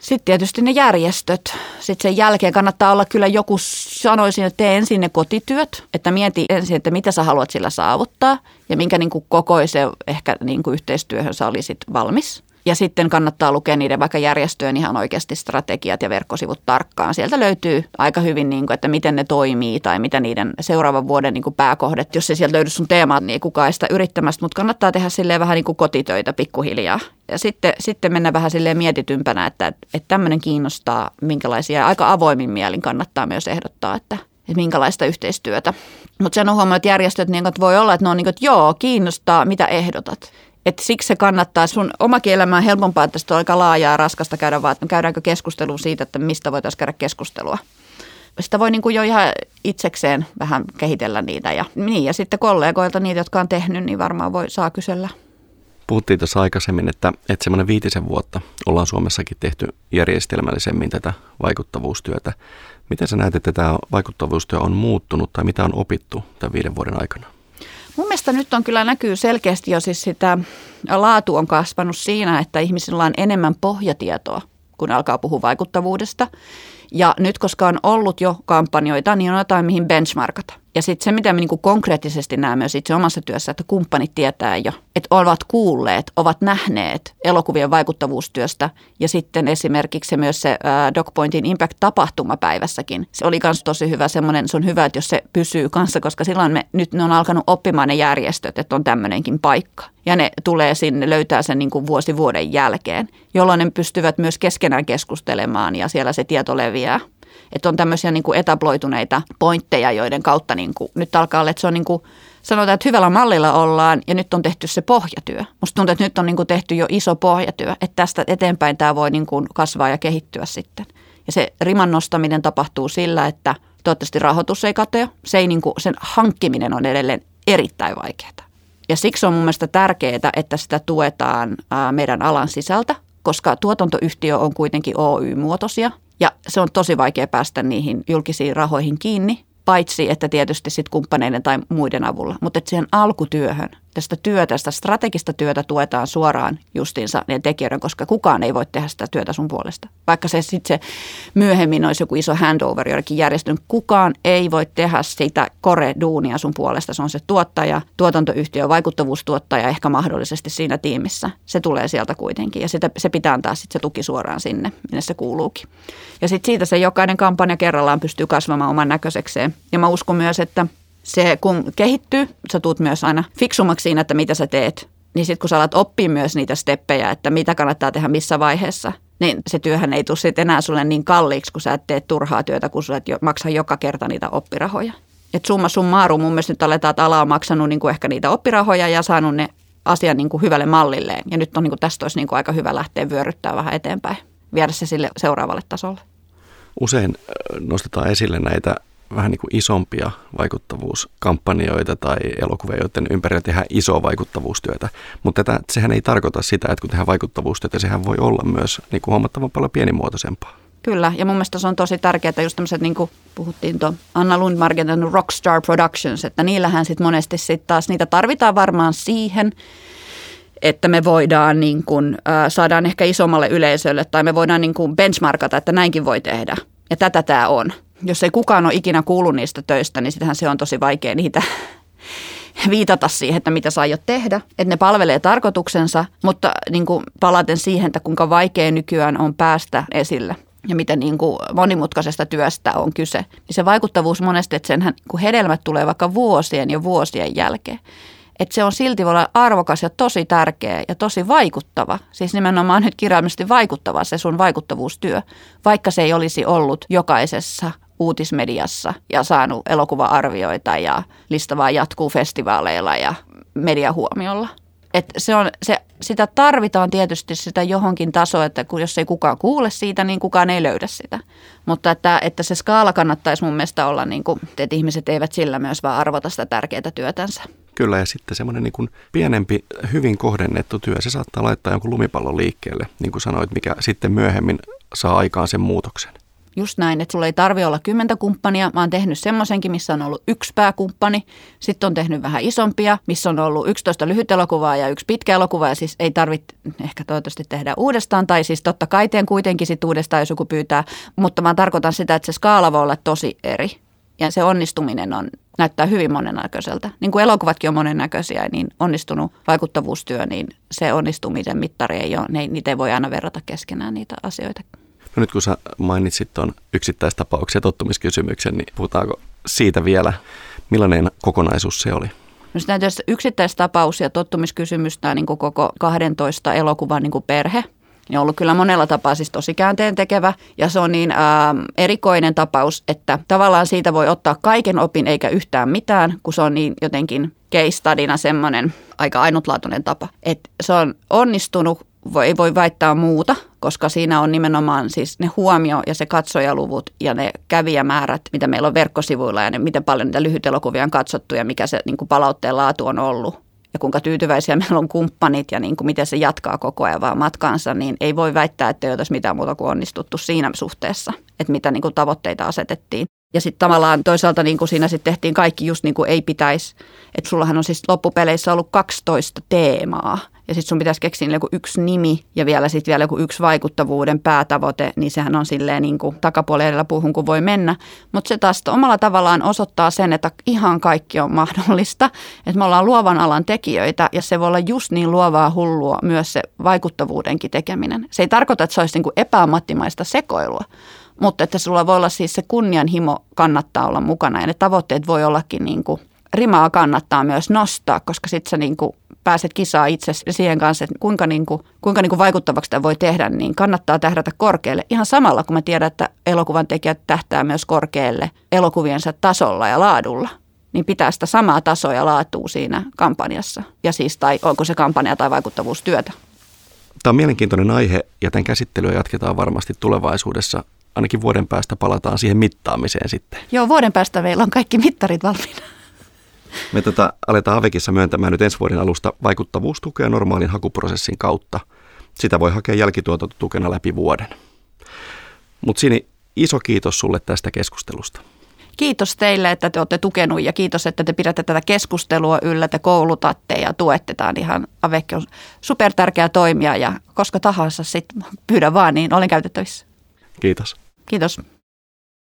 sitten tietysti ne järjestöt. Sitten sen jälkeen kannattaa olla kyllä joku, sanoisin, että tee ensin ne kotityöt, että mieti ensin, että mitä sä haluat sillä saavuttaa ja minkä niin kuin kokoisen ehkä niin kuin yhteistyöhön sä olisit valmis. Ja sitten kannattaa lukea niiden vaikka järjestöjen ihan oikeasti strategiat ja verkkosivut tarkkaan. Sieltä löytyy aika hyvin, niin kuin, että miten ne toimii tai mitä niiden seuraavan vuoden niin kuin pääkohdet. Jos ei sieltä löydy sun teemaa, niin kukaan ei sitä yrittämästä, mutta kannattaa tehdä silleen vähän niin kuin kotitöitä pikkuhiljaa. Ja sitten, sitten mennä vähän silleen mietitympänä, että, että tämmöinen kiinnostaa, minkälaisia, aika avoimin mielin kannattaa myös ehdottaa, että, että minkälaista yhteistyötä. Mutta sen on huomannut, että järjestöt niin, voi olla, että ne on niin kuin, että joo, kiinnostaa, mitä ehdotat. Et siksi se kannattaa, sun omakin elämä on helpompaa, että sitä on aika laajaa ja raskasta käydä, vaan käydäänkö keskustelua siitä, että mistä voitaisiin käydä keskustelua. Sitä voi niin kuin jo ihan itsekseen vähän kehitellä niitä ja, niin, ja sitten kollegoilta niitä, jotka on tehnyt, niin varmaan voi saa kysellä. Puhuttiin tuossa aikaisemmin, että, että semmoinen viitisen vuotta ollaan Suomessakin tehty järjestelmällisemmin tätä vaikuttavuustyötä. Miten sä näet, että tämä vaikuttavuustyö on muuttunut tai mitä on opittu tämän viiden vuoden aikana? Mun mielestä nyt on kyllä näkyy selkeästi jo siis sitä, laatu on kasvanut siinä, että ihmisillä on enemmän pohjatietoa, kun alkaa puhua vaikuttavuudesta. Ja nyt, koska on ollut jo kampanjoita, niin on jotain, mihin benchmarkata. Ja sitten se, mitä me niinku konkreettisesti näemme myös itse omassa työssä, että kumppanit tietää jo, että ovat kuulleet, ovat nähneet elokuvien vaikuttavuustyöstä. Ja sitten esimerkiksi myös se DocPointin Impact-tapahtumapäivässäkin. Se oli myös tosi hyvä semmoinen, se on hyvä, että jos se pysyy kanssa, koska silloin me, nyt ne on alkanut oppimaan ne järjestöt, että on tämmöinenkin paikka. Ja ne tulee sinne, löytää sen niin kuin vuosi vuoden jälkeen, jolloin ne pystyvät myös keskenään keskustelemaan ja siellä se tieto leviää. Että on tämmöisiä niin kuin etabloituneita pointteja, joiden kautta niin kuin, nyt alkaa olla, että se on niin kuin, sanotaan, että hyvällä mallilla ollaan ja nyt on tehty se pohjatyö. Musta tuntuu, että nyt on niin kuin tehty jo iso pohjatyö, että tästä eteenpäin tämä voi niin kuin kasvaa ja kehittyä sitten. Ja se riman nostaminen tapahtuu sillä, että toivottavasti rahoitus ei katoa. Se ei niin kuin, sen hankkiminen on edelleen erittäin vaikeaa. Ja siksi on mun mielestä tärkeää, että sitä tuetaan meidän alan sisältä, koska tuotantoyhtiö on kuitenkin Oy-muotoisia – ja se on tosi vaikea päästä niihin julkisiin rahoihin kiinni, paitsi että tietysti sit kumppaneiden tai muiden avulla. Mutta siihen alkutyöhön tästä työtä, sitä strategista työtä tuetaan suoraan justiinsa ne tekijöiden, koska kukaan ei voi tehdä sitä työtä sun puolesta. Vaikka se sitten se myöhemmin olisi joku iso handover jollekin järjestön, kukaan ei voi tehdä sitä kore-duunia sun puolesta. Se on se tuottaja, tuotantoyhtiö, vaikuttavuustuottaja ehkä mahdollisesti siinä tiimissä. Se tulee sieltä kuitenkin ja sitä, se pitää antaa sitten se tuki suoraan sinne, minne se kuuluukin. Ja sitten siitä se jokainen kampanja kerrallaan pystyy kasvamaan oman näköisekseen. Ja mä uskon myös, että se kun kehittyy, sä tuut myös aina fiksummaksi siinä, että mitä sä teet. Niin sitten kun sä alat oppia myös niitä steppejä, että mitä kannattaa tehdä missä vaiheessa, niin se työhän ei tule sitten enää sulle niin kalliiksi, kun sä et tee turhaa työtä, kun sä et maksaa joka kerta niitä oppirahoja. Et summa summarum mun mielestä nyt aletaan, että ala on maksanut niin kuin ehkä niitä oppirahoja ja saanut ne asian niin kuin hyvälle mallilleen. Ja nyt on niin kuin, tästä olisi niin kuin aika hyvä lähteä vyöryttää vähän eteenpäin, viedä se sille seuraavalle tasolle. Usein nostetaan esille näitä vähän niin kuin isompia vaikuttavuuskampanjoita tai elokuvia, joiden ympärillä tehdään isoa vaikuttavuustyötä. Mutta tätä, sehän ei tarkoita sitä, että kun tehdään vaikuttavuustyötä, sehän voi olla myös niin kuin huomattavan paljon pienimuotoisempaa. Kyllä, ja mun mielestä se on tosi tärkeää, että just tämmöiset, niin kuin puhuttiin tuon Anna Lundmarkin Rockstar Productions, että niillähän sitten monesti sitten taas, niitä tarvitaan varmaan siihen, että me voidaan niin kuin, äh, saadaan ehkä isommalle yleisölle tai me voidaan niin kuin benchmarkata, että näinkin voi tehdä. Ja tätä tämä on jos ei kukaan ole ikinä kuullut niistä töistä, niin sitähän se on tosi vaikea niitä viitata siihen, että mitä sä aiot tehdä. Että ne palvelee tarkoituksensa, mutta niin kuin palaten siihen, että kuinka vaikea nykyään on päästä esille ja miten niin kuin monimutkaisesta työstä on kyse, niin se vaikuttavuus monesti, että senhän kun hedelmät tulee vaikka vuosien ja vuosien jälkeen että se on silti voi olla arvokas ja tosi tärkeä ja tosi vaikuttava. Siis nimenomaan nyt kirjaimellisesti vaikuttava se sun vaikuttavuustyö, vaikka se ei olisi ollut jokaisessa uutismediassa ja saanut elokuva-arvioita ja lista vaan jatkuu festivaaleilla ja mediahuomiolla. Et se on, se, sitä tarvitaan tietysti sitä johonkin tasoa, että kun, jos ei kukaan kuule siitä, niin kukaan ei löydä sitä. Mutta että, että se skaala kannattaisi mun mielestä olla, niin kuin, että ihmiset eivät sillä myös vaan arvota sitä tärkeää työtänsä. Kyllä, ja sitten semmoinen niin pienempi, hyvin kohdennettu työ, se saattaa laittaa jonkun lumipallon liikkeelle, niin kuin sanoit, mikä sitten myöhemmin saa aikaan sen muutoksen. Just näin, että sulla ei tarvi olla kymmentä kumppania. Mä oon tehnyt semmoisenkin, missä on ollut yksi pääkumppani. Sitten on tehnyt vähän isompia, missä on ollut 11 elokuvaa ja yksi pitkä elokuva. Ja siis ei tarvitse ehkä toivottavasti tehdä uudestaan. Tai siis totta kai teen kuitenkin sit uudestaan, jos joku pyytää. Mutta mä tarkoitan sitä, että se skaala voi olla tosi eri. Ja se onnistuminen on näyttää hyvin monennäköiseltä. Niin kuin elokuvatkin on monennäköisiä, niin onnistunut vaikuttavuustyö, niin se onnistumisen mittari ei ole, ne, niitä ei voi aina verrata keskenään niitä asioita. No nyt kun sä mainitsit tuon yksittäistapauksen ja tottumiskysymyksen, niin puhutaanko siitä vielä? Millainen kokonaisuus se oli? No sitä jos yksittäistapaus ja tottumiskysymys, tämä niin koko 12 elokuvan niin perhe, niin on ollut kyllä monella tapaa siis tosi käänteen tekevä. Ja se on niin ää, erikoinen tapaus, että tavallaan siitä voi ottaa kaiken opin eikä yhtään mitään, kun se on niin jotenkin case semmoinen aika ainutlaatuinen tapa. Että se on onnistunut voi, ei voi väittää muuta, koska siinä on nimenomaan siis ne huomio ja se katsojaluvut ja ne kävijämäärät, mitä meillä on verkkosivuilla ja ne, miten paljon niitä lyhytelokuvia on katsottu ja mikä se niin kuin palautteen laatu on ollut ja kuinka tyytyväisiä meillä on kumppanit ja niin kuin miten se jatkaa koko ajan vaan matkaansa, niin ei voi väittää, että ei olisi mitään muuta kuin onnistuttu siinä suhteessa, että mitä niin kuin tavoitteita asetettiin. Ja sitten tavallaan toisaalta niin kuin siinä sitten tehtiin kaikki just niin kuin ei pitäisi. Että sullahan on siis loppupeleissä ollut 12 teemaa. Ja sitten sun pitäisi keksiä joku yksi nimi ja vielä sitten vielä joku yksi vaikuttavuuden päätavoite, niin sehän on silleen niin kuin takapuolella puhun kun voi mennä. Mutta se taas omalla tavallaan osoittaa sen, että ihan kaikki on mahdollista. Että me ollaan luovan alan tekijöitä ja se voi olla just niin luovaa hullua myös se vaikuttavuudenkin tekeminen. Se ei tarkoita, että se olisi niin kuin epäammattimaista sekoilua, mutta että sulla voi olla siis se kunnianhimo kannattaa olla mukana ja ne tavoitteet voi ollakin niin kuin, rimaa kannattaa myös nostaa, koska sitten sä niin kuin pääset kisaa itse siihen kanssa, että kuinka, niin kuin, kuinka niin kuin vaikuttavaksi tämä voi tehdä, niin kannattaa tähdätä korkealle. Ihan samalla, kun mä tiedän, että elokuvan tekijät tähtää myös korkealle elokuviensa tasolla ja laadulla niin pitää sitä samaa tasoa ja laatua siinä kampanjassa. Ja siis, tai onko se kampanja tai vaikuttavuustyötä. Tämä on mielenkiintoinen aihe ja tämän käsittelyä jatketaan varmasti tulevaisuudessa ainakin vuoden päästä palataan siihen mittaamiseen sitten. Joo, vuoden päästä meillä on kaikki mittarit valmiina. Me tota, aletaan Avekissa myöntämään nyt ensi vuoden alusta vaikuttavuustukea normaalin hakuprosessin kautta. Sitä voi hakea jälkituotantotukena läpi vuoden. Mutta Sini, iso kiitos sulle tästä keskustelusta. Kiitos teille, että te olette tukenut ja kiitos, että te pidätte tätä keskustelua yllä, te koulutatte ja tuette. Tämä on ihan Avekki on super tärkeä toimija ja koska tahansa sitten pyydä vaan, niin olen käytettävissä. Kiitos. Kiitos.